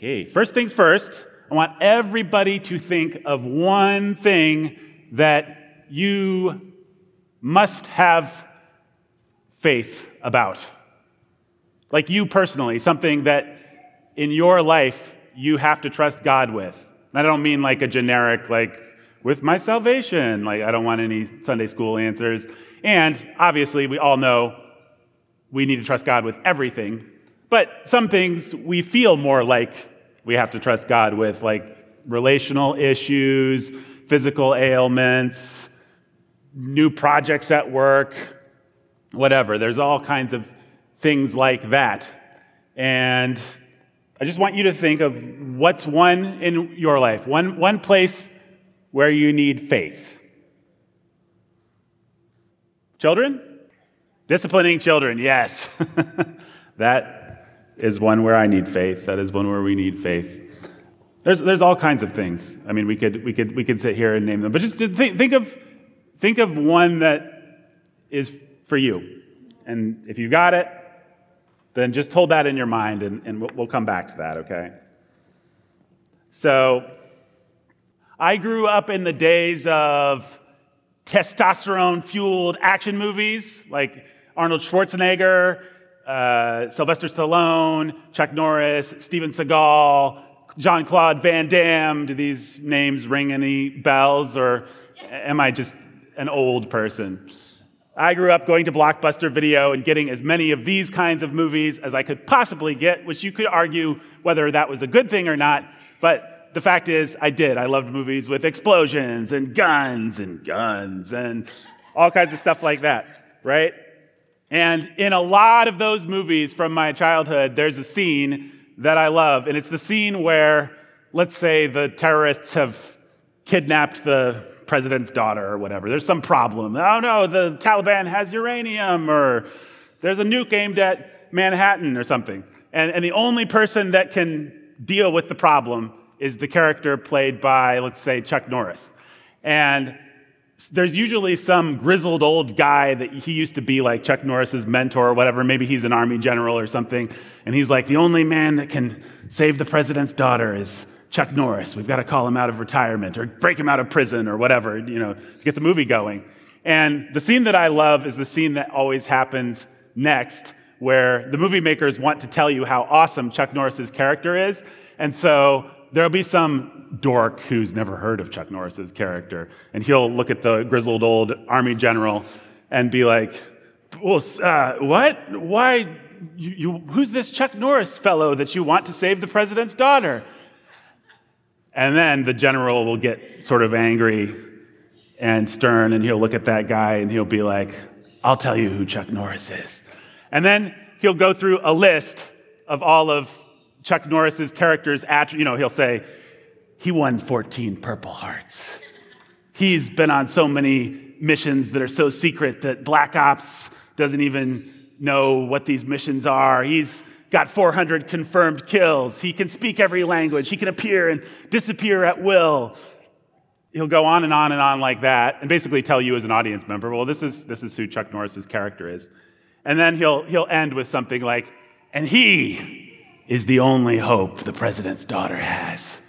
Okay, first things first, I want everybody to think of one thing that you must have faith about. Like you personally, something that in your life you have to trust God with. And I don't mean like a generic, like, with my salvation. Like, I don't want any Sunday school answers. And obviously, we all know we need to trust God with everything. But some things we feel more like we have to trust God with, like relational issues, physical ailments, new projects at work, whatever. There's all kinds of things like that. And I just want you to think of what's one in your life, one, one place where you need faith. Children? Disciplining children, yes. that is one where I need faith. That is one where we need faith. There's, there's all kinds of things. I mean, we could, we, could, we could sit here and name them, but just think, think, of, think of one that is for you. And if you got it, then just hold that in your mind and, and we'll, we'll come back to that, okay? So, I grew up in the days of testosterone fueled action movies like Arnold Schwarzenegger, uh, Sylvester Stallone, Chuck Norris, Steven Seagal, Jean Claude Van Damme. Do these names ring any bells, or am I just an old person? I grew up going to Blockbuster Video and getting as many of these kinds of movies as I could possibly get, which you could argue whether that was a good thing or not. But the fact is, I did. I loved movies with explosions and guns and guns and all kinds of stuff like that, right? And in a lot of those movies from my childhood, there's a scene that I love. And it's the scene where, let's say, the terrorists have kidnapped the president's daughter or whatever. There's some problem. Oh no, the Taliban has uranium or there's a nuke aimed at Manhattan or something. And, and the only person that can deal with the problem is the character played by, let's say, Chuck Norris. And there's usually some grizzled old guy that he used to be like Chuck Norris's mentor or whatever. Maybe he's an army general or something. And he's like, the only man that can save the president's daughter is Chuck Norris. We've got to call him out of retirement or break him out of prison or whatever, you know, to get the movie going. And the scene that I love is the scene that always happens next, where the movie makers want to tell you how awesome Chuck Norris's character is. And so there'll be some dork who's never heard of Chuck Norris's character, and he'll look at the grizzled old army general and be like, "Well, uh, what? Why? You, you, who's this Chuck Norris fellow that you want to save the president's daughter?" And then the general will get sort of angry and stern, and he'll look at that guy and he'll be like, "I'll tell you who Chuck Norris is," and then he'll go through a list of all of Chuck Norris's character's you know, he'll say, he won 14 Purple Hearts. He's been on so many missions that are so secret that Black Ops doesn't even know what these missions are. He's got 400 confirmed kills. He can speak every language. He can appear and disappear at will. He'll go on and on and on like that and basically tell you as an audience member, well, this is, this is who Chuck Norris's character is. And then he'll, he'll end with something like, and he is the only hope the president's daughter has.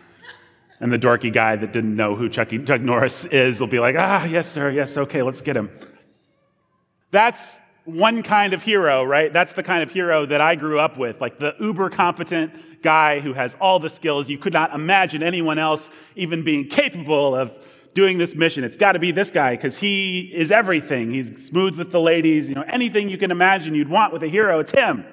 And the dorky guy that didn't know who Chuck, Chuck Norris is will be like, ah, yes, sir, yes, okay, let's get him. That's one kind of hero, right? That's the kind of hero that I grew up with, like the uber competent guy who has all the skills. You could not imagine anyone else even being capable of doing this mission. It's got to be this guy because he is everything. He's smooth with the ladies, you know, anything you can imagine you'd want with a hero, it's him.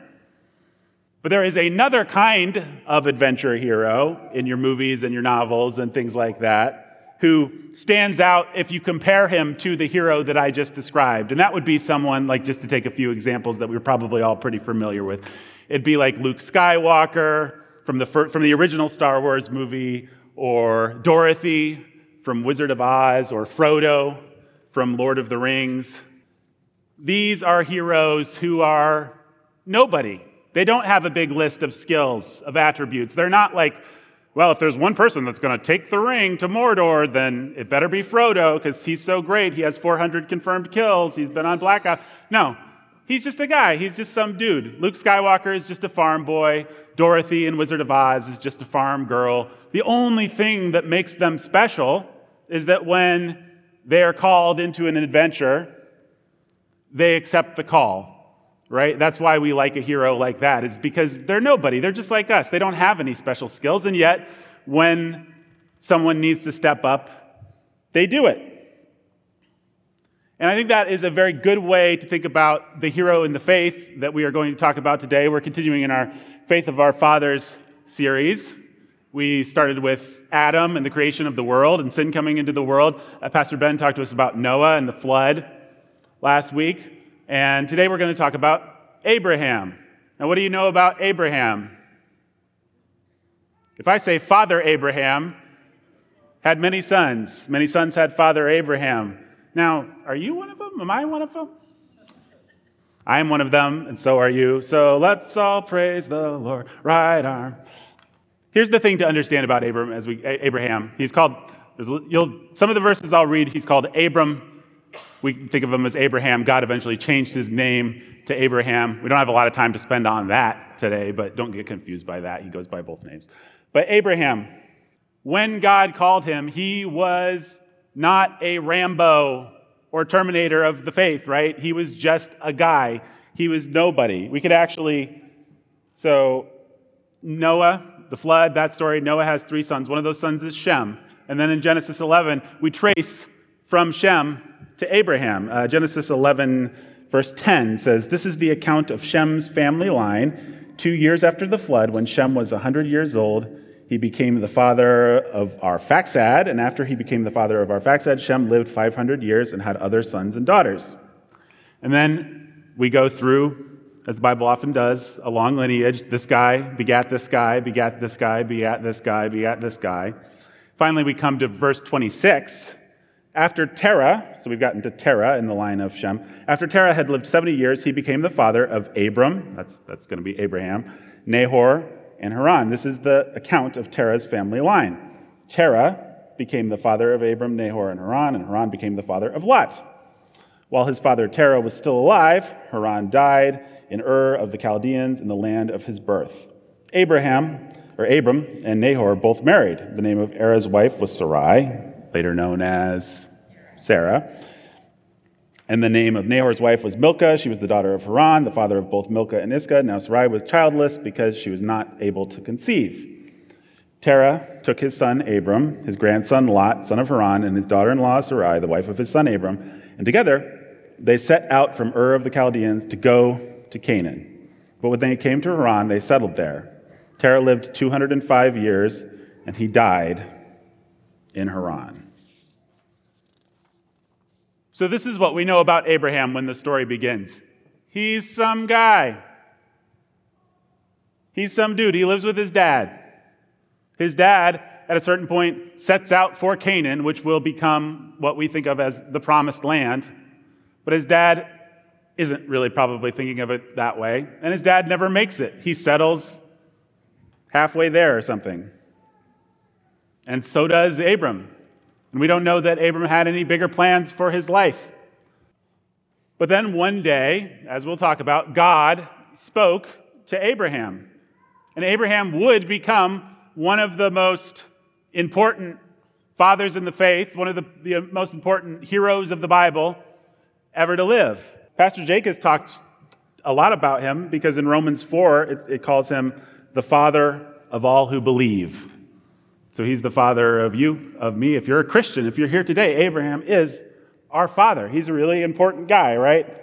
But there is another kind of adventure hero in your movies and your novels and things like that who stands out if you compare him to the hero that I just described. And that would be someone, like just to take a few examples that we're probably all pretty familiar with. It'd be like Luke Skywalker from the, from the original Star Wars movie, or Dorothy from Wizard of Oz, or Frodo from Lord of the Rings. These are heroes who are nobody they don't have a big list of skills, of attributes. They're not like, well, if there's one person that's going to take the ring to Mordor, then it better be Frodo because he's so great. He has 400 confirmed kills. He's been on Blackout. No, He's just a guy. He's just some dude. Luke Skywalker is just a farm boy. Dorothy in Wizard of Oz is just a farm girl. The only thing that makes them special is that when they are called into an adventure, they accept the call right? That's why we like a hero like that, is because they're nobody. They're just like us. They don't have any special skills. And yet, when someone needs to step up, they do it. And I think that is a very good way to think about the hero in the faith that we are going to talk about today. We're continuing in our Faith of Our Fathers series. We started with Adam and the creation of the world and sin coming into the world. Uh, Pastor Ben talked to us about Noah and the flood last week. And today we're going to talk about Abraham. Now, what do you know about Abraham? If I say Father Abraham had many sons, many sons had Father Abraham. Now, are you one of them? Am I one of them? I am one of them, and so are you. So let's all praise the Lord. Right arm. Here's the thing to understand about Abraham as we Abraham. He's called. You'll, some of the verses I'll read. He's called Abram we think of him as Abraham. God eventually changed his name to Abraham. We don't have a lot of time to spend on that today, but don't get confused by that. He goes by both names. But Abraham, when God called him, he was not a Rambo or Terminator of the faith, right? He was just a guy. He was nobody. We could actually, so Noah, the flood, that story, Noah has three sons. One of those sons is Shem. And then in Genesis 11, we trace from Shem to Abraham. Uh, Genesis 11, verse 10 says, This is the account of Shem's family line. Two years after the flood, when Shem was 100 years old, he became the father of Arphaxad. And after he became the father of Arphaxad, Shem lived 500 years and had other sons and daughters. And then we go through, as the Bible often does, a long lineage. This guy begat this guy, begat this guy, begat this guy, begat this guy. Finally, we come to verse 26 after Terah, so we've gotten to Terah in the line of Shem, after Terah had lived 70 years, he became the father of Abram, that's, that's going to be Abraham, Nahor, and Haran. This is the account of Terah's family line. Terah became the father of Abram, Nahor, and Haran, and Haran became the father of Lot. While his father Terah was still alive, Haran died in Ur of the Chaldeans in the land of his birth. Abraham, or Abram, and Nahor both married. The name of Erah's wife was Sarai, later known as Sarah. And the name of Nahor's wife was Milcah. She was the daughter of Haran, the father of both Milcah and Iscah. Now Sarai was childless because she was not able to conceive. Terah took his son Abram, his grandson Lot, son of Haran, and his daughter in law Sarai, the wife of his son Abram, and together they set out from Ur of the Chaldeans to go to Canaan. But when they came to Haran, they settled there. Terah lived 205 years, and he died in Haran. So, this is what we know about Abraham when the story begins. He's some guy. He's some dude. He lives with his dad. His dad, at a certain point, sets out for Canaan, which will become what we think of as the promised land. But his dad isn't really probably thinking of it that way. And his dad never makes it. He settles halfway there or something. And so does Abram. And we don't know that Abram had any bigger plans for his life. But then one day, as we'll talk about, God spoke to Abraham. And Abraham would become one of the most important fathers in the faith, one of the, the most important heroes of the Bible ever to live. Pastor Jake has talked a lot about him because in Romans 4, it, it calls him the father of all who believe. So he's the father of you, of me. If you're a Christian, if you're here today, Abraham is our father. He's a really important guy, right?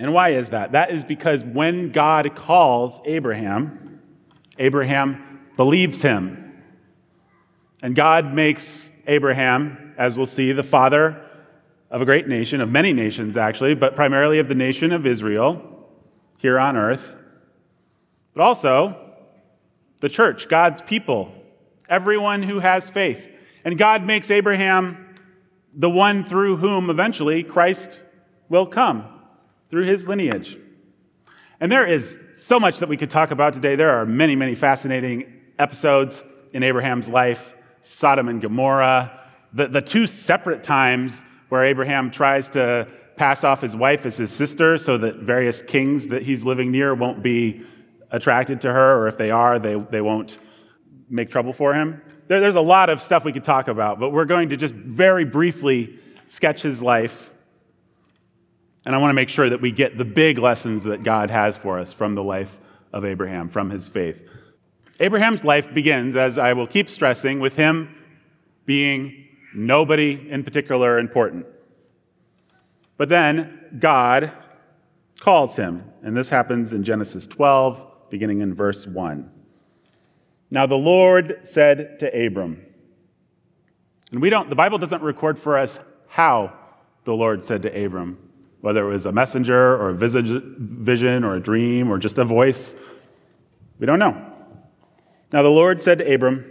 And why is that? That is because when God calls Abraham, Abraham believes him. And God makes Abraham, as we'll see, the father of a great nation, of many nations actually, but primarily of the nation of Israel here on earth, but also the church, God's people, everyone who has faith. And God makes Abraham the one through whom eventually Christ will come, through his lineage. And there is so much that we could talk about today. There are many, many fascinating episodes in Abraham's life Sodom and Gomorrah, the, the two separate times where Abraham tries to pass off his wife as his sister so that various kings that he's living near won't be attracted to her, or if they are, they, they won't make trouble for him. There, there's a lot of stuff we could talk about, but we're going to just very briefly sketch his life. And I want to make sure that we get the big lessons that God has for us from the life of Abraham, from his faith. Abraham's life begins, as I will keep stressing, with him being nobody in particular important. But then God calls him, and this happens in Genesis 12, beginning in verse 1. Now the Lord said to Abram, and we don't, the Bible doesn't record for us how the Lord said to Abram, whether it was a messenger or a vision or a dream or just a voice. We don't know. Now the Lord said to Abram,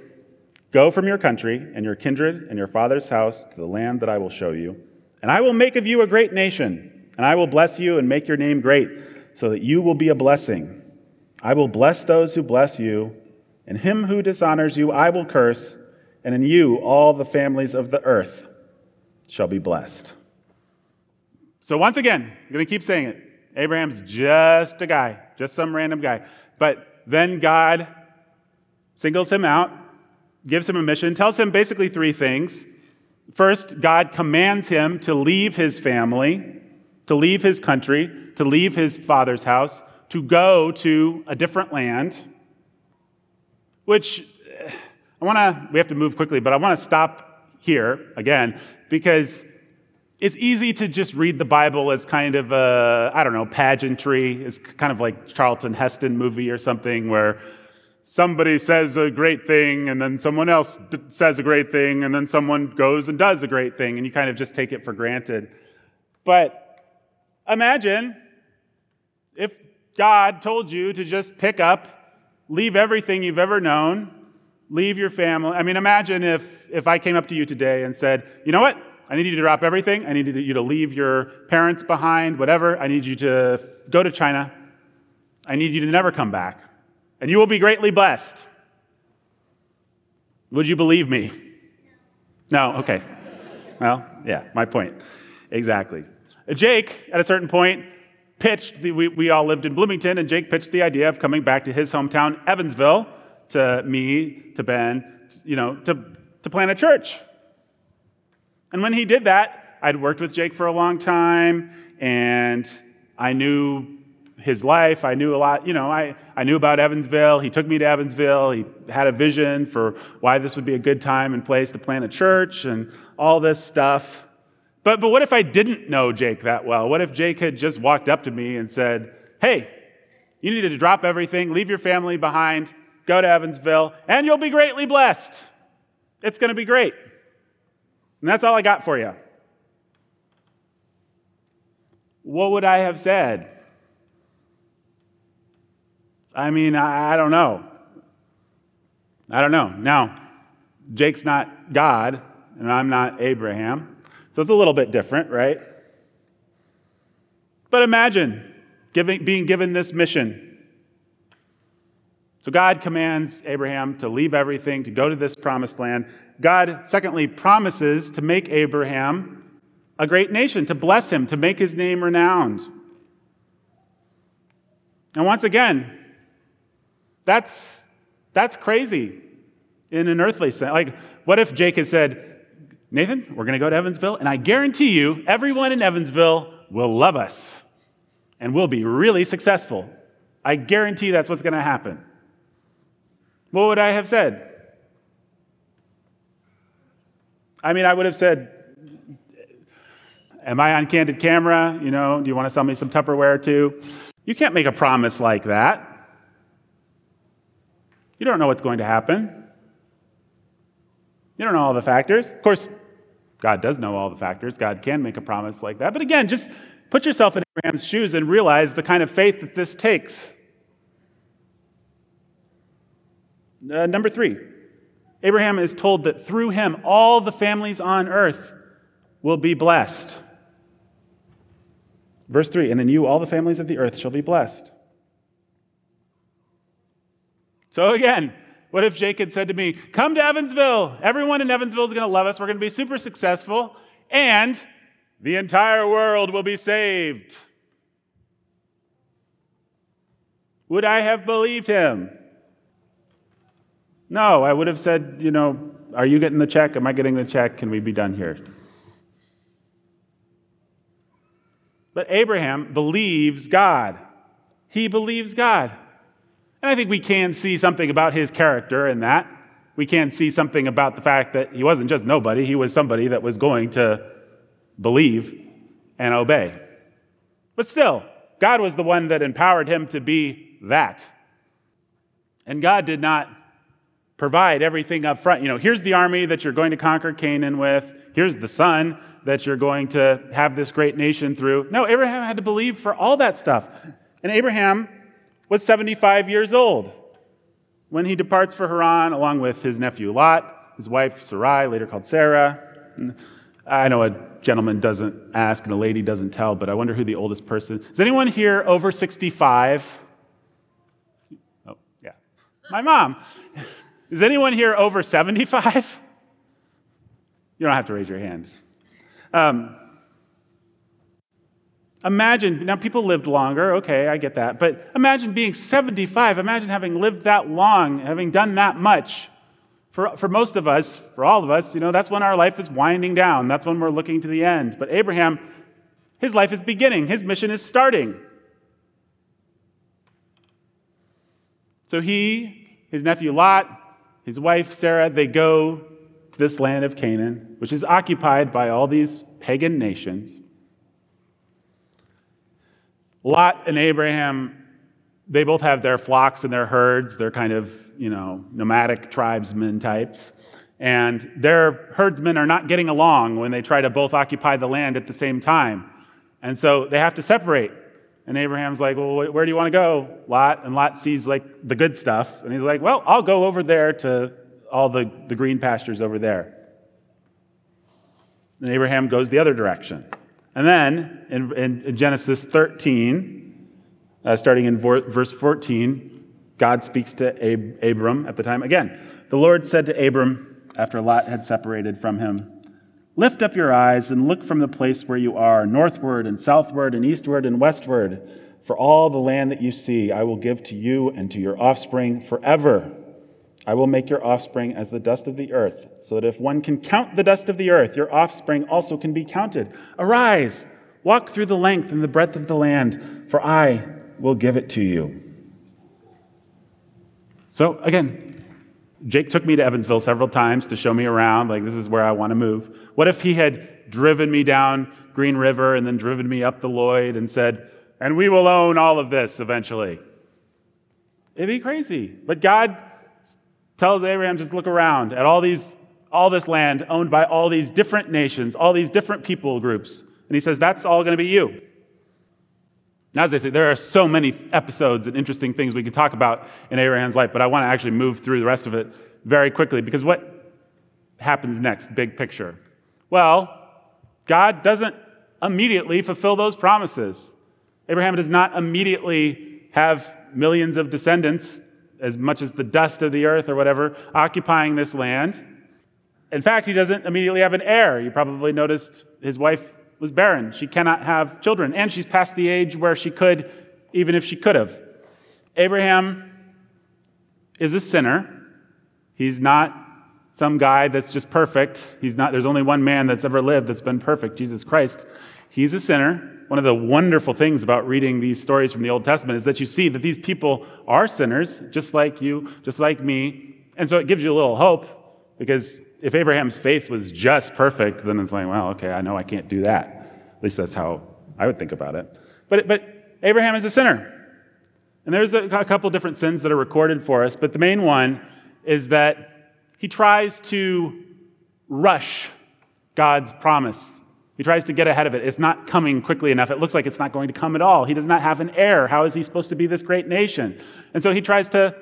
Go from your country and your kindred and your father's house to the land that I will show you, and I will make of you a great nation, and I will bless you and make your name great, so that you will be a blessing. I will bless those who bless you and him who dishonors you I will curse, and in you all the families of the earth shall be blessed. So, once again, I'm going to keep saying it. Abraham's just a guy, just some random guy. But then God singles him out, gives him a mission, tells him basically three things. First, God commands him to leave his family, to leave his country, to leave his father's house, to go to a different land which I want to, we have to move quickly, but I want to stop here again because it's easy to just read the Bible as kind of a, I don't know, pageantry. It's kind of like Charlton Heston movie or something where somebody says a great thing and then someone else says a great thing and then someone goes and does a great thing and you kind of just take it for granted. But imagine if God told you to just pick up leave everything you've ever known, leave your family. I mean, imagine if, if I came up to you today and said, you know what? I need you to drop everything. I need you to leave your parents behind, whatever. I need you to go to China. I need you to never come back. And you will be greatly blessed. Would you believe me? No? Okay. Well, yeah, my point. Exactly. Jake, at a certain point, pitched, the, we, we all lived in Bloomington, and Jake pitched the idea of coming back to his hometown, Evansville, to me, to Ben, you know, to, to plant a church. And when he did that, I'd worked with Jake for a long time, and I knew his life. I knew a lot, you know, I, I knew about Evansville. He took me to Evansville. He had a vision for why this would be a good time and place to plant a church and all this stuff. But, but what if I didn't know Jake that well? What if Jake had just walked up to me and said, Hey, you need to drop everything, leave your family behind, go to Evansville, and you'll be greatly blessed. It's going to be great. And that's all I got for you. What would I have said? I mean, I, I don't know. I don't know. Now, Jake's not God, and I'm not Abraham. So it's a little bit different, right? But imagine giving, being given this mission. So God commands Abraham to leave everything, to go to this promised land. God, secondly, promises to make Abraham a great nation, to bless him, to make his name renowned. And once again, that's, that's crazy in an earthly sense. Like, what if Jake had said, Nathan, we're going to go to Evansville, and I guarantee you, everyone in Evansville will love us and we'll be really successful. I guarantee that's what's going to happen. What would I have said? I mean, I would have said, Am I on candid camera? You know, do you want to sell me some Tupperware too? You can't make a promise like that. You don't know what's going to happen. You don't know all the factors. Of course, God does know all the factors. God can make a promise like that. But again, just put yourself in Abraham's shoes and realize the kind of faith that this takes. Uh, number three, Abraham is told that through him, all the families on earth will be blessed. Verse 3 And in you, all the families of the earth shall be blessed. So again, what if Jake had said to me, Come to Evansville. Everyone in Evansville is going to love us. We're going to be super successful. And the entire world will be saved. Would I have believed him? No, I would have said, you know, are you getting the check? Am I getting the check? Can we be done here? But Abraham believes God. He believes God. And I think we can see something about his character in that. We can see something about the fact that he wasn't just nobody, he was somebody that was going to believe and obey. But still, God was the one that empowered him to be that. And God did not provide everything up front. You know, here's the army that you're going to conquer Canaan with. Here's the son that you're going to have this great nation through. No, Abraham had to believe for all that stuff. And Abraham was 75 years old when he departs for Haran along with his nephew Lot, his wife Sarai, later called Sarah. I know a gentleman doesn't ask and a lady doesn't tell, but I wonder who the oldest person is. anyone here over 65? Oh, yeah. My mom. Is anyone here over 75? You don't have to raise your hands. Um, imagine, now people lived longer, okay, I get that, but imagine being 75. Imagine having lived that long, having done that much. For, for most of us, for all of us, you know, that's when our life is winding down. That's when we're looking to the end. But Abraham, his life is beginning, his mission is starting. So he, his nephew Lot, his wife Sarah, they go to this land of Canaan, which is occupied by all these pagan nations. Lot and Abraham, they both have their flocks and their herds. They're kind of, you know, nomadic tribesmen types. And their herdsmen are not getting along when they try to both occupy the land at the same time. And so they have to separate. And Abraham's like, Well, where do you want to go, Lot? And Lot sees like the good stuff. And he's like, Well, I'll go over there to all the, the green pastures over there. And Abraham goes the other direction. And then in, in Genesis 13, uh, starting in verse 14, God speaks to Ab- Abram at the time. Again, the Lord said to Abram after Lot had separated from him, Lift up your eyes and look from the place where you are, northward and southward and eastward and westward. For all the land that you see, I will give to you and to your offspring forever. I will make your offspring as the dust of the earth, so that if one can count the dust of the earth, your offspring also can be counted. Arise, walk through the length and the breadth of the land, for I will give it to you. So, again, Jake took me to Evansville several times to show me around, like, this is where I want to move. What if he had driven me down Green River and then driven me up the Lloyd and said, and we will own all of this eventually? It'd be crazy. But God tells Abraham, just look around at all these, all this land owned by all these different nations, all these different people groups. And he says, that's all going to be you. Now, as I say, there are so many episodes and interesting things we could talk about in Abraham's life, but I want to actually move through the rest of it very quickly because what happens next, big picture? Well, God doesn't immediately fulfill those promises. Abraham does not immediately have millions of descendants, as much as the dust of the earth or whatever, occupying this land. In fact, he doesn't immediately have an heir. You probably noticed his wife was barren. She cannot have children, and she's past the age where she could, even if she could have. Abraham is a sinner. He's not some guy that's just perfect. He's not, there's only one man that's ever lived that's been perfect, Jesus Christ. He's a sinner. One of the wonderful things about reading these stories from the Old Testament is that you see that these people are sinners, just like you, just like me. And so it gives you a little hope because if Abraham's faith was just perfect, then it's like, well, okay, I know I can't do that. At least that's how I would think about it. But, but Abraham is a sinner. And there's a, a couple different sins that are recorded for us, but the main one is that he tries to rush God's promise. He tries to get ahead of it. It's not coming quickly enough. It looks like it's not going to come at all. He does not have an heir. How is he supposed to be this great nation? And so he tries to,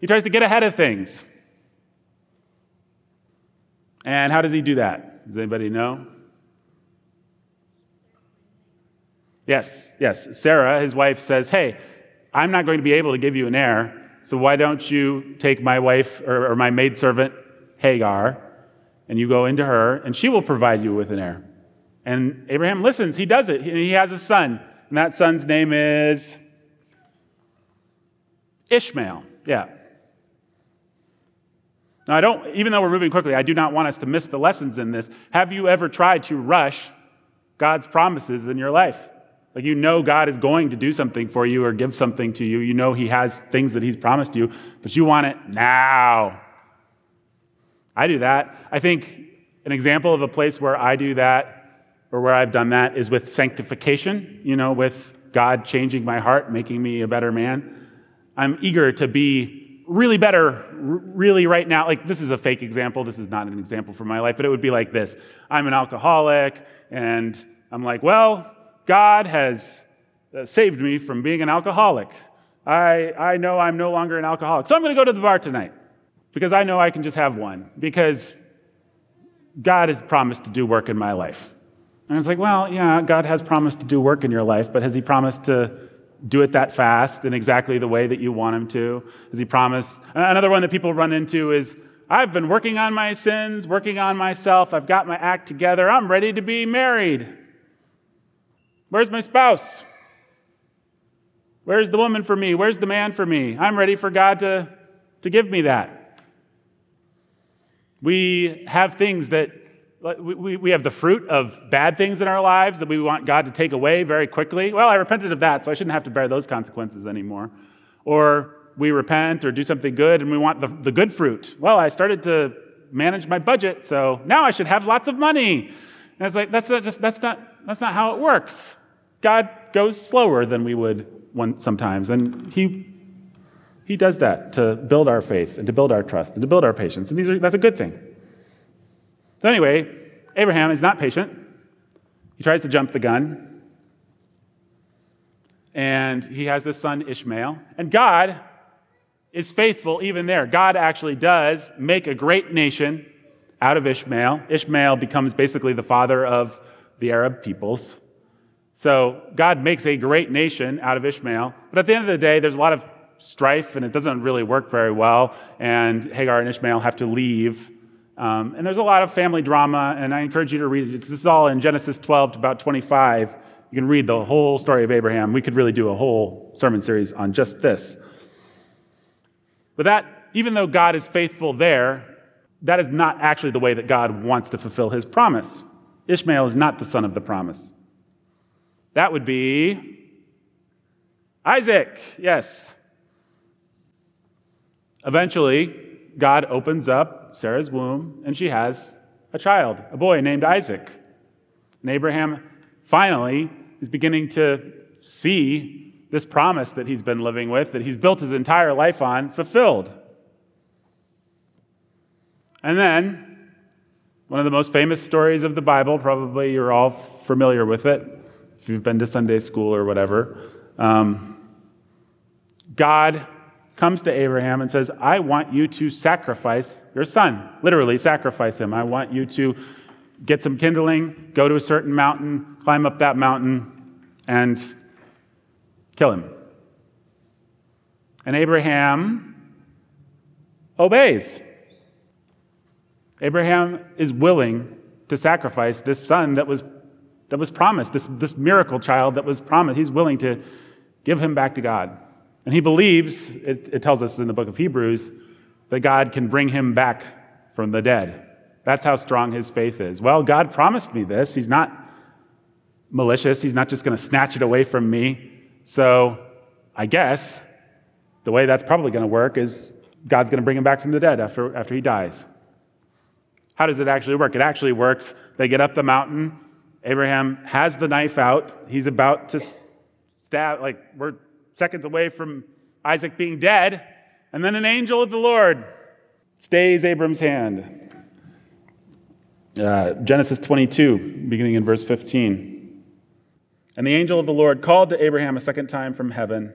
he tries to get ahead of things. And how does he do that? Does anybody know? Yes, yes. Sarah, his wife, says, Hey, I'm not going to be able to give you an heir, so why don't you take my wife or, or my maidservant, Hagar, and you go into her, and she will provide you with an heir. And Abraham listens. He does it. He has a son. And that son's name is Ishmael. Yeah. Now, I don't, even though we're moving quickly, I do not want us to miss the lessons in this. Have you ever tried to rush God's promises in your life? Like you know God is going to do something for you or give something to you. You know He has things that He's promised you, but you want it now. I do that. I think an example of a place where I do that or where I've done that is with sanctification, you know, with God changing my heart, making me a better man. I'm eager to be really better, really right now. Like, this is a fake example. This is not an example from my life, but it would be like this I'm an alcoholic, and I'm like, well, God has uh, saved me from being an alcoholic. I, I know I'm no longer an alcoholic. So I'm going to go to the bar tonight because I know I can just have one because God has promised to do work in my life. And it's like, well, yeah, God has promised to do work in your life, but has He promised to do it that fast in exactly the way that you want Him to? Has He promised? Another one that people run into is, I've been working on my sins, working on myself, I've got my act together, I'm ready to be married. Where's my spouse? Where's the woman for me? Where's the man for me? I'm ready for God to, to give me that. We have things that we, we have the fruit of bad things in our lives that we want God to take away very quickly. Well, I repented of that, so I shouldn't have to bear those consequences anymore. Or we repent or do something good and we want the, the good fruit. Well, I started to manage my budget, so now I should have lots of money. And it's like, that's not just, that's not, that's not how it works. God goes slower than we would one, sometimes, and He he does that to build our faith and to build our trust and to build our patience. And these are, that's a good thing. So, anyway, Abraham is not patient. He tries to jump the gun. And he has this son, Ishmael. And God is faithful even there. God actually does make a great nation out of Ishmael. Ishmael becomes basically the father of the Arab peoples. So God makes a great nation out of Ishmael. But at the end of the day, there's a lot of strife and it doesn't really work very well. And Hagar and Ishmael have to leave um, and there's a lot of family drama, and I encourage you to read it. This is all in Genesis 12 to about 25. You can read the whole story of Abraham. We could really do a whole sermon series on just this. But that, even though God is faithful there, that is not actually the way that God wants to fulfill his promise. Ishmael is not the son of the promise. That would be Isaac, yes. Eventually, God opens up Sarah's womb and she has a child, a boy named Isaac. And Abraham finally is beginning to see this promise that he's been living with, that he's built his entire life on, fulfilled. And then, one of the most famous stories of the Bible, probably you're all familiar with it if you've been to Sunday school or whatever. Um, God comes to Abraham and says, I want you to sacrifice your son. Literally, sacrifice him. I want you to get some kindling, go to a certain mountain, climb up that mountain, and kill him. And Abraham obeys. Abraham is willing to sacrifice this son that was, that was promised, this, this miracle child that was promised. He's willing to give him back to God. And he believes, it, it tells us in the book of Hebrews, that God can bring him back from the dead. That's how strong his faith is. Well, God promised me this. He's not malicious, He's not just going to snatch it away from me. So I guess the way that's probably going to work is God's going to bring him back from the dead after, after he dies. How does it actually work? It actually works. They get up the mountain. Abraham has the knife out. He's about to stab, like, we're seconds away from Isaac being dead. And then an angel of the Lord stays Abram's hand. Uh, Genesis 22, beginning in verse 15. And the angel of the Lord called to Abraham a second time from heaven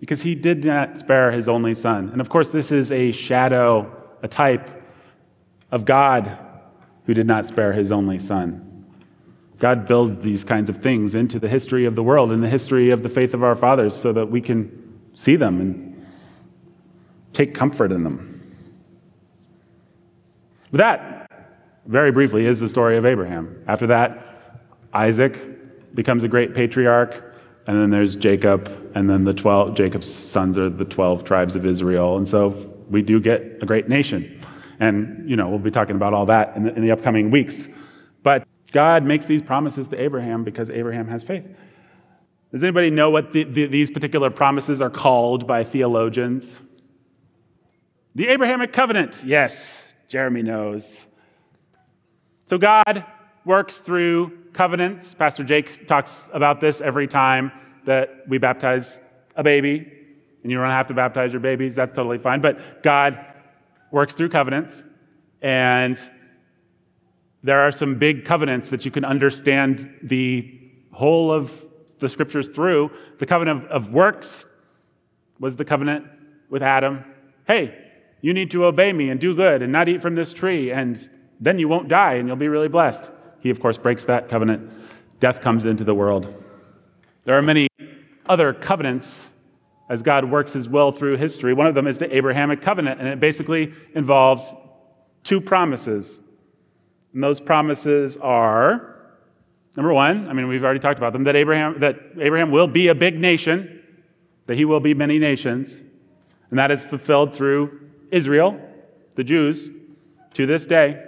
because he did not spare his only son. And of course, this is a shadow, a type of God who did not spare his only son. God builds these kinds of things into the history of the world and the history of the faith of our fathers so that we can see them and take comfort in them. But that, very briefly, is the story of Abraham. After that, Isaac becomes a great patriarch, and then there's Jacob, and then the 12, Jacob's sons are the 12 tribes of Israel. And so we do get a great nation. And, you know, we'll be talking about all that in the, in the upcoming weeks. But God makes these promises to Abraham because Abraham has faith. Does anybody know what the, the, these particular promises are called by theologians? The Abrahamic covenant. Yes, Jeremy knows. So God works through covenants. Pastor Jake talks about this every time that we baptize a baby. And you don't have to baptize your babies, that's totally fine. But God works through covenants. And there are some big covenants that you can understand the whole of the scriptures through. The covenant of, of works was the covenant with Adam. Hey, you need to obey me and do good and not eat from this tree, and then you won't die and you'll be really blessed. He, of course, breaks that covenant. Death comes into the world. There are many other covenants as God works his will through history. One of them is the Abrahamic covenant, and it basically involves two promises. And those promises are number one, I mean, we've already talked about them, that Abraham, that Abraham will be a big nation, that he will be many nations, and that is fulfilled through Israel, the Jews, to this day.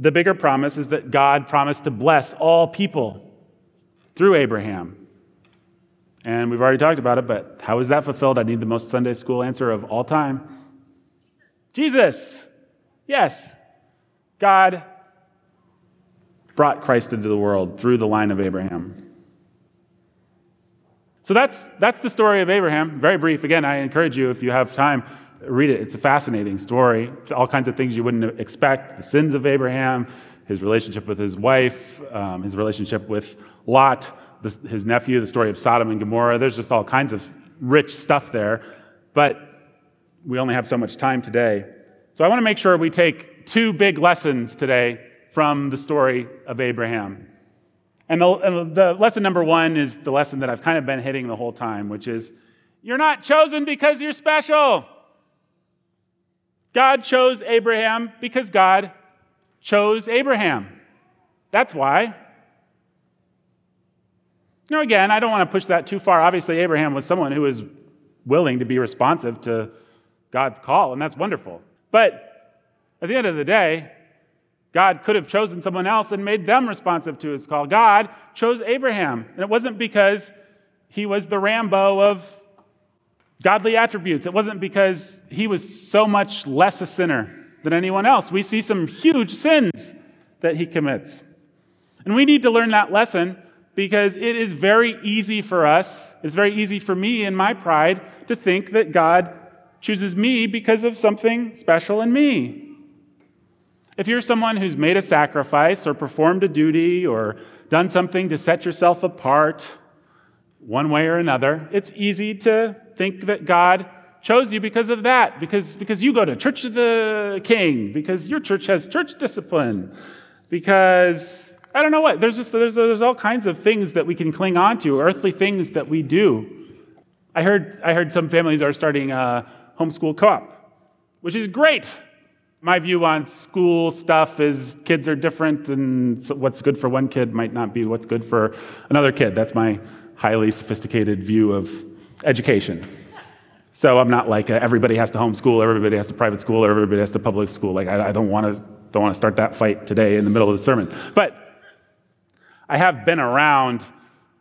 The bigger promise is that God promised to bless all people through Abraham. And we've already talked about it, but how is that fulfilled? I need the most Sunday school answer of all time. Jesus. Yes. God brought Christ into the world through the line of Abraham. So that's, that's the story of Abraham. Very brief. Again, I encourage you, if you have time, read it. It's a fascinating story. All kinds of things you wouldn't expect the sins of Abraham, his relationship with his wife, um, his relationship with Lot, the, his nephew, the story of Sodom and Gomorrah. There's just all kinds of rich stuff there. But we only have so much time today. So I want to make sure we take two big lessons today from the story of Abraham. And the, and the lesson number one is the lesson that I've kind of been hitting the whole time, which is you're not chosen because you're special. God chose Abraham because God chose Abraham. That's why. Know, again, I don't want to push that too far. Obviously, Abraham was someone who was willing to be responsive to God's call, and that's wonderful. But at the end of the day, God could have chosen someone else and made them responsive to his call. God chose Abraham, and it wasn't because he was the Rambo of godly attributes. It wasn't because he was so much less a sinner than anyone else. We see some huge sins that he commits. And we need to learn that lesson because it is very easy for us, it's very easy for me in my pride to think that God chooses me because of something special in me. If you're someone who's made a sacrifice or performed a duty or done something to set yourself apart one way or another, it's easy to think that God chose you because of that, because, because you go to Church of the King, because your church has church discipline, because I don't know what. There's just there's, there's all kinds of things that we can cling on to, earthly things that we do. I heard I heard some families are starting a homeschool co-op, which is great. My view on school stuff is kids are different, and what's good for one kid might not be what's good for another kid. That's my highly sophisticated view of education. So I'm not like everybody has to homeschool, everybody has to private school, or everybody has to public school. Like I, I don't want to don't want to start that fight today in the middle of the sermon. But I have been around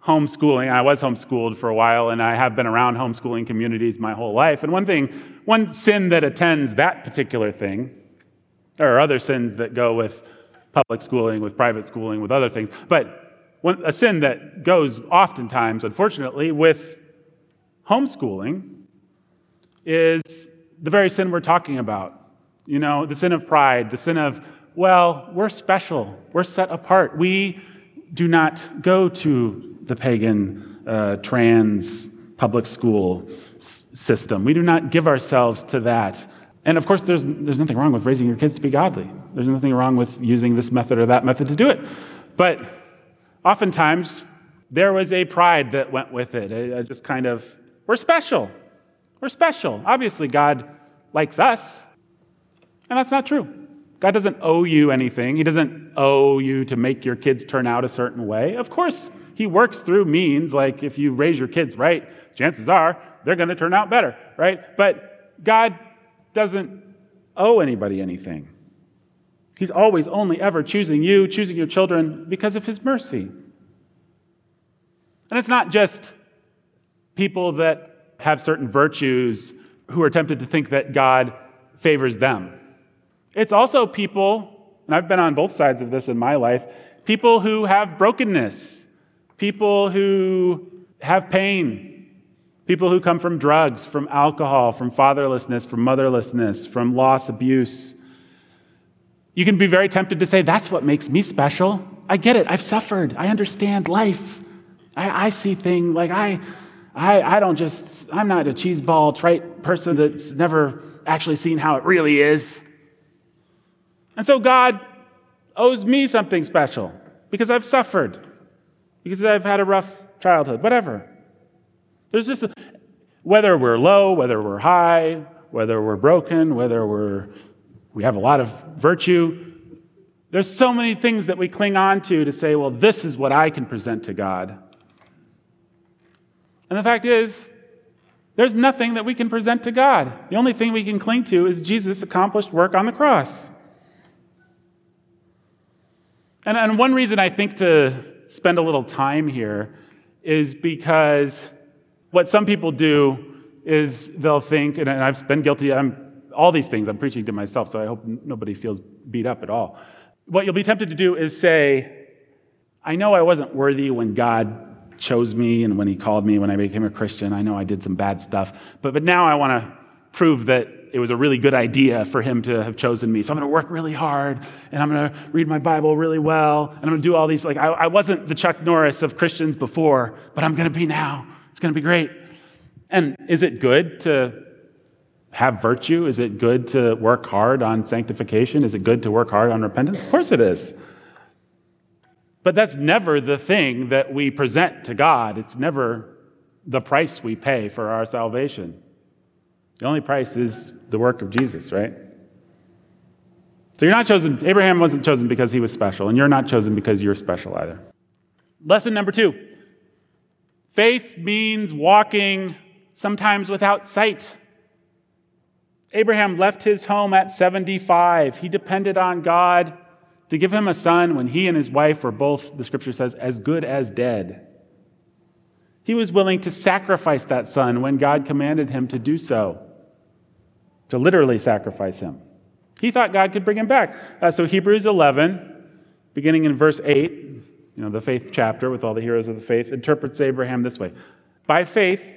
homeschooling. I was homeschooled for a while, and I have been around homeschooling communities my whole life. And one thing, one sin that attends that particular thing, there are other sins that go with public schooling, with private schooling, with other things, but one, a sin that goes oftentimes, unfortunately, with homeschooling is the very sin we're talking about. You know, the sin of pride, the sin of, well, we're special, we're set apart. We, do not go to the pagan uh, trans public school s- system. We do not give ourselves to that. And of course, there's, there's nothing wrong with raising your kids to be godly. There's nothing wrong with using this method or that method to do it. But oftentimes, there was a pride that went with it. A, a just kind of, we're special. We're special. Obviously, God likes us. And that's not true. God doesn't owe you anything. He doesn't owe you to make your kids turn out a certain way. Of course, He works through means, like if you raise your kids right, chances are they're going to turn out better, right? But God doesn't owe anybody anything. He's always only ever choosing you, choosing your children because of His mercy. And it's not just people that have certain virtues who are tempted to think that God favors them. It's also people, and I've been on both sides of this in my life, people who have brokenness, people who have pain, people who come from drugs, from alcohol, from fatherlessness, from motherlessness, from loss, abuse. You can be very tempted to say, That's what makes me special. I get it. I've suffered. I understand life. I, I see things like I, I, I don't just, I'm not a cheeseball trite person that's never actually seen how it really is. And so God owes me something special because I've suffered, because I've had a rough childhood, whatever. There's just, a, whether we're low, whether we're high, whether we're broken, whether we're, we have a lot of virtue, there's so many things that we cling on to to say, well, this is what I can present to God. And the fact is, there's nothing that we can present to God. The only thing we can cling to is Jesus' accomplished work on the cross. And, and one reason I think to spend a little time here is because what some people do is they'll think, and I've been guilty, I'm, all these things I'm preaching to myself, so I hope nobody feels beat up at all. What you'll be tempted to do is say, I know I wasn't worthy when God chose me and when He called me when I became a Christian. I know I did some bad stuff, but, but now I want to prove that it was a really good idea for him to have chosen me. So I'm going to work really hard and I'm going to read my Bible really well and I'm going to do all these. Like, I, I wasn't the Chuck Norris of Christians before, but I'm going to be now. It's going to be great. And is it good to have virtue? Is it good to work hard on sanctification? Is it good to work hard on repentance? Of course it is. But that's never the thing that we present to God. It's never the price we pay for our salvation. The only price is the work of Jesus, right? So you're not chosen, Abraham wasn't chosen because he was special, and you're not chosen because you're special either. Lesson number two faith means walking sometimes without sight. Abraham left his home at 75. He depended on God to give him a son when he and his wife were both, the scripture says, as good as dead. He was willing to sacrifice that son when God commanded him to do so to literally sacrifice him. He thought God could bring him back. Uh, so, Hebrews 11, beginning in verse 8, you know, the faith chapter with all the heroes of the faith, interprets Abraham this way By faith,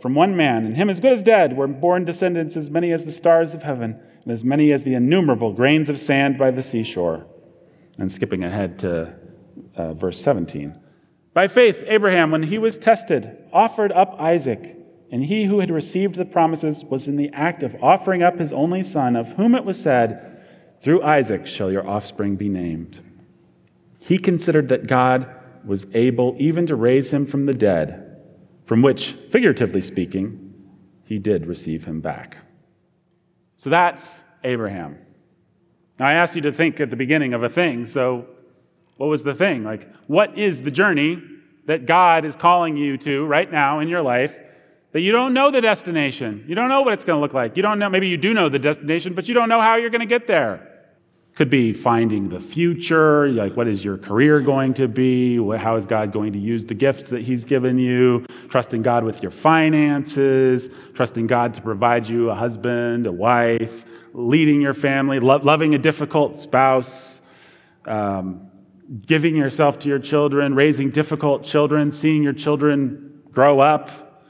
from one man, and him as good as dead, were born descendants as many as the stars of heaven, and as many as the innumerable grains of sand by the seashore. And skipping ahead to uh, verse 17. By faith, Abraham, when he was tested, offered up Isaac, and he who had received the promises was in the act of offering up his only son, of whom it was said, through Isaac shall your offspring be named. He considered that God was able even to raise him from the dead, from which, figuratively speaking, he did receive him back. So that's Abraham. Now, I asked you to think at the beginning of a thing. So, what was the thing? Like, what is the journey that God is calling you to right now in your life that you don't know the destination? You don't know what it's going to look like. You don't know, maybe you do know the destination, but you don't know how you're going to get there. Could be finding the future, like what is your career going to be? How is God going to use the gifts that He's given you? Trusting God with your finances, trusting God to provide you a husband, a wife, leading your family, lo- loving a difficult spouse, um, giving yourself to your children, raising difficult children, seeing your children grow up,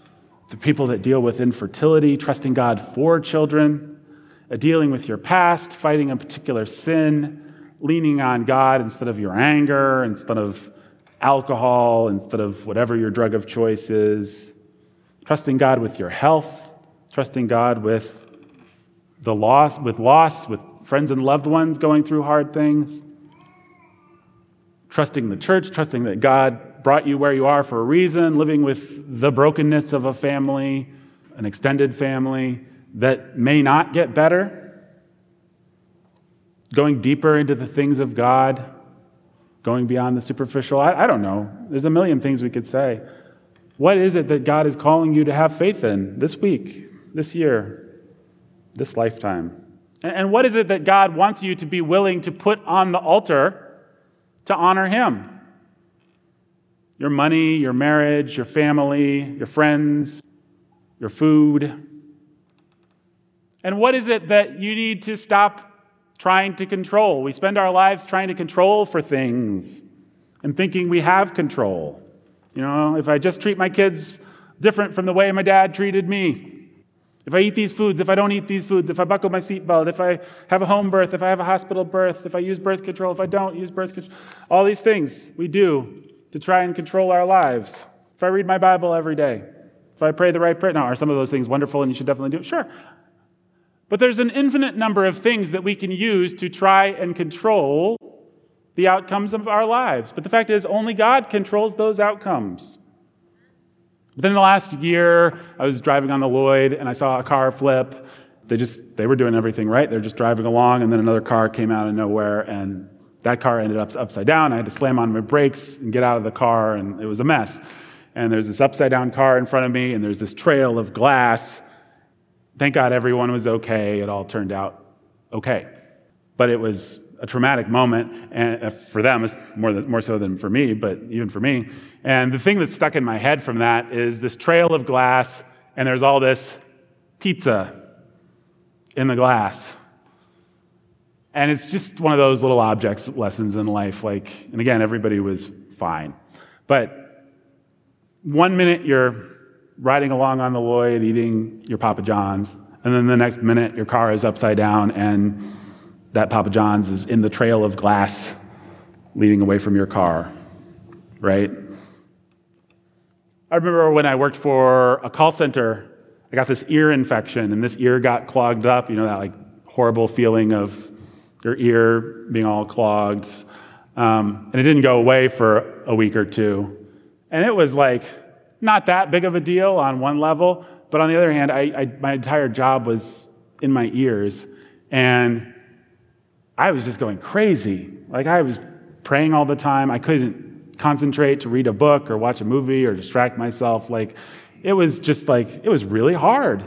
the people that deal with infertility, trusting God for children dealing with your past, fighting a particular sin, leaning on God instead of your anger, instead of alcohol, instead of whatever your drug of choice is, trusting God with your health, trusting God with the loss, with loss, with friends and loved ones going through hard things, trusting the church, trusting that God brought you where you are for a reason, living with the brokenness of a family, an extended family, that may not get better, going deeper into the things of God, going beyond the superficial. I, I, don't know. There's a million things we could say. What is it that God is calling you to have faith in this week, this year, this lifetime? And, and what is it that God wants you to be willing to put on the altar to honor Him? Your money, your marriage, your family, your friends, your food, and what is it that you need to stop trying to control? We spend our lives trying to control for things and thinking we have control. You know, if I just treat my kids different from the way my dad treated me, if I eat these foods, if I don't eat these foods, if I buckle my seatbelt, if I have a home birth, if I have a hospital birth, if I use birth control, if I don't use birth control, all these things we do to try and control our lives. If I read my Bible every day, if I pray the right prayer, now are some of those things wonderful and you should definitely do it? Sure. But there's an infinite number of things that we can use to try and control the outcomes of our lives. But the fact is, only God controls those outcomes. Within the last year, I was driving on the Lloyd and I saw a car flip. They just they were doing everything right. They're just driving along, and then another car came out of nowhere, and that car ended up upside down. I had to slam on my brakes and get out of the car, and it was a mess. And there's this upside down car in front of me, and there's this trail of glass Thank God everyone was okay. It all turned out okay. But it was a traumatic moment and uh, for them, more, than, more so than for me, but even for me. And the thing that stuck in my head from that is this trail of glass, and there's all this pizza in the glass. And it's just one of those little objects lessons in life. Like, and again, everybody was fine. But one minute you're riding along on the Lloyd eating your Papa John's, and then the next minute your car is upside down and that Papa John's is in the trail of glass leading away from your car, right? I remember when I worked for a call center, I got this ear infection, and this ear got clogged up, you know, that like horrible feeling of your ear being all clogged. Um, and it didn't go away for a week or two. And it was like, not that big of a deal on one level, but on the other hand, I, I, my entire job was in my ears, and I was just going crazy. Like I was praying all the time. I couldn't concentrate to read a book or watch a movie or distract myself. Like it was just like, it was really hard.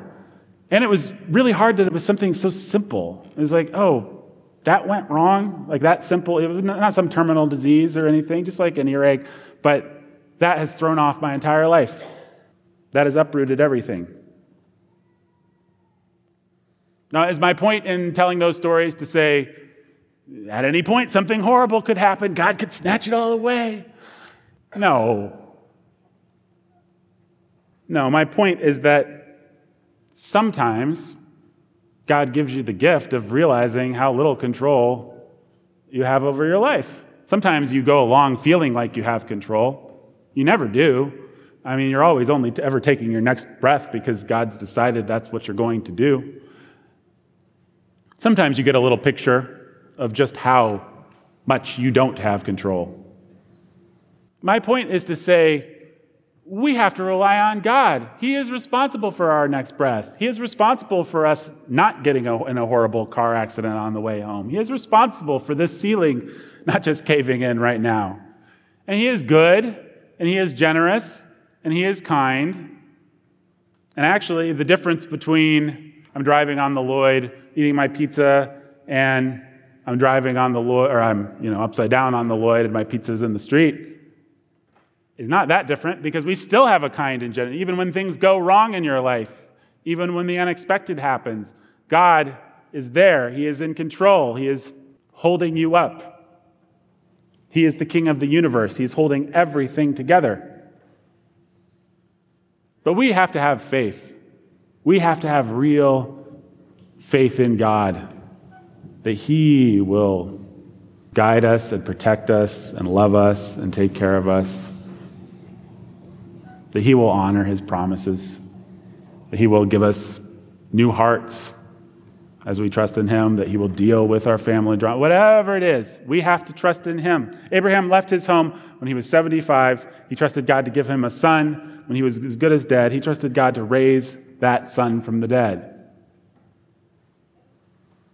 And it was really hard that it was something so simple. It was like, oh, that went wrong. Like that simple, it was not some terminal disease or anything, just like an earache. But that has thrown off my entire life. That has uprooted everything. Now, is my point in telling those stories to say, at any point, something horrible could happen, God could snatch it all away? No. No, my point is that sometimes God gives you the gift of realizing how little control you have over your life. Sometimes you go along feeling like you have control. You never do. I mean, you're always only ever taking your next breath because God's decided that's what you're going to do. Sometimes you get a little picture of just how much you don't have control. My point is to say, we have to rely on God. He is responsible for our next breath. He is responsible for us not getting a, in a horrible car accident on the way home. He is responsible for this ceiling not just caving in right now. And He is good and he is generous, and he is kind. And actually, the difference between I'm driving on the Lloyd, eating my pizza, and I'm driving on the Lloyd, or I'm you know upside down on the Lloyd, and my pizza's in the street. is not that different because we still have a kind and generous. Even when things go wrong in your life, even when the unexpected happens, God is there. He is in control. He is holding you up. He is the king of the universe. He's holding everything together. But we have to have faith. We have to have real faith in God that He will guide us and protect us and love us and take care of us, that He will honor His promises, that He will give us new hearts as we trust in Him, that He will deal with our family drama. Whatever it is, we have to trust in Him. Abraham left his home when he was 75. He trusted God to give him a son when he was as good as dead. He trusted God to raise that son from the dead.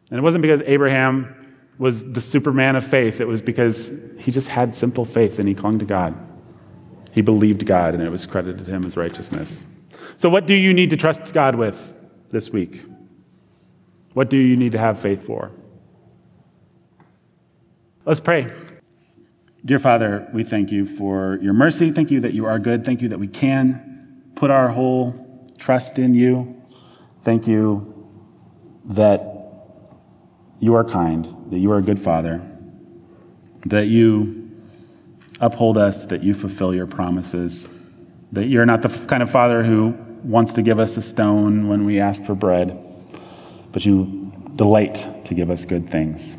And it wasn't because Abraham was the superman of faith, it was because he just had simple faith and he clung to God. He believed God and it was credited to him as righteousness. So, what do you need to trust God with this week? What do you need to have faith for? Let's pray. Dear Father, we thank you for your mercy. Thank you that you are good. Thank you that we can put our whole trust in you. Thank you that you are kind, that you are a good Father, that you uphold us, that you fulfill your promises, that you're not the kind of Father who wants to give us a stone when we ask for bread but you delight to give us good things.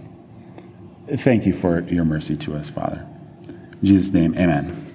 Thank you for your mercy to us, Father. In Jesus' name, amen.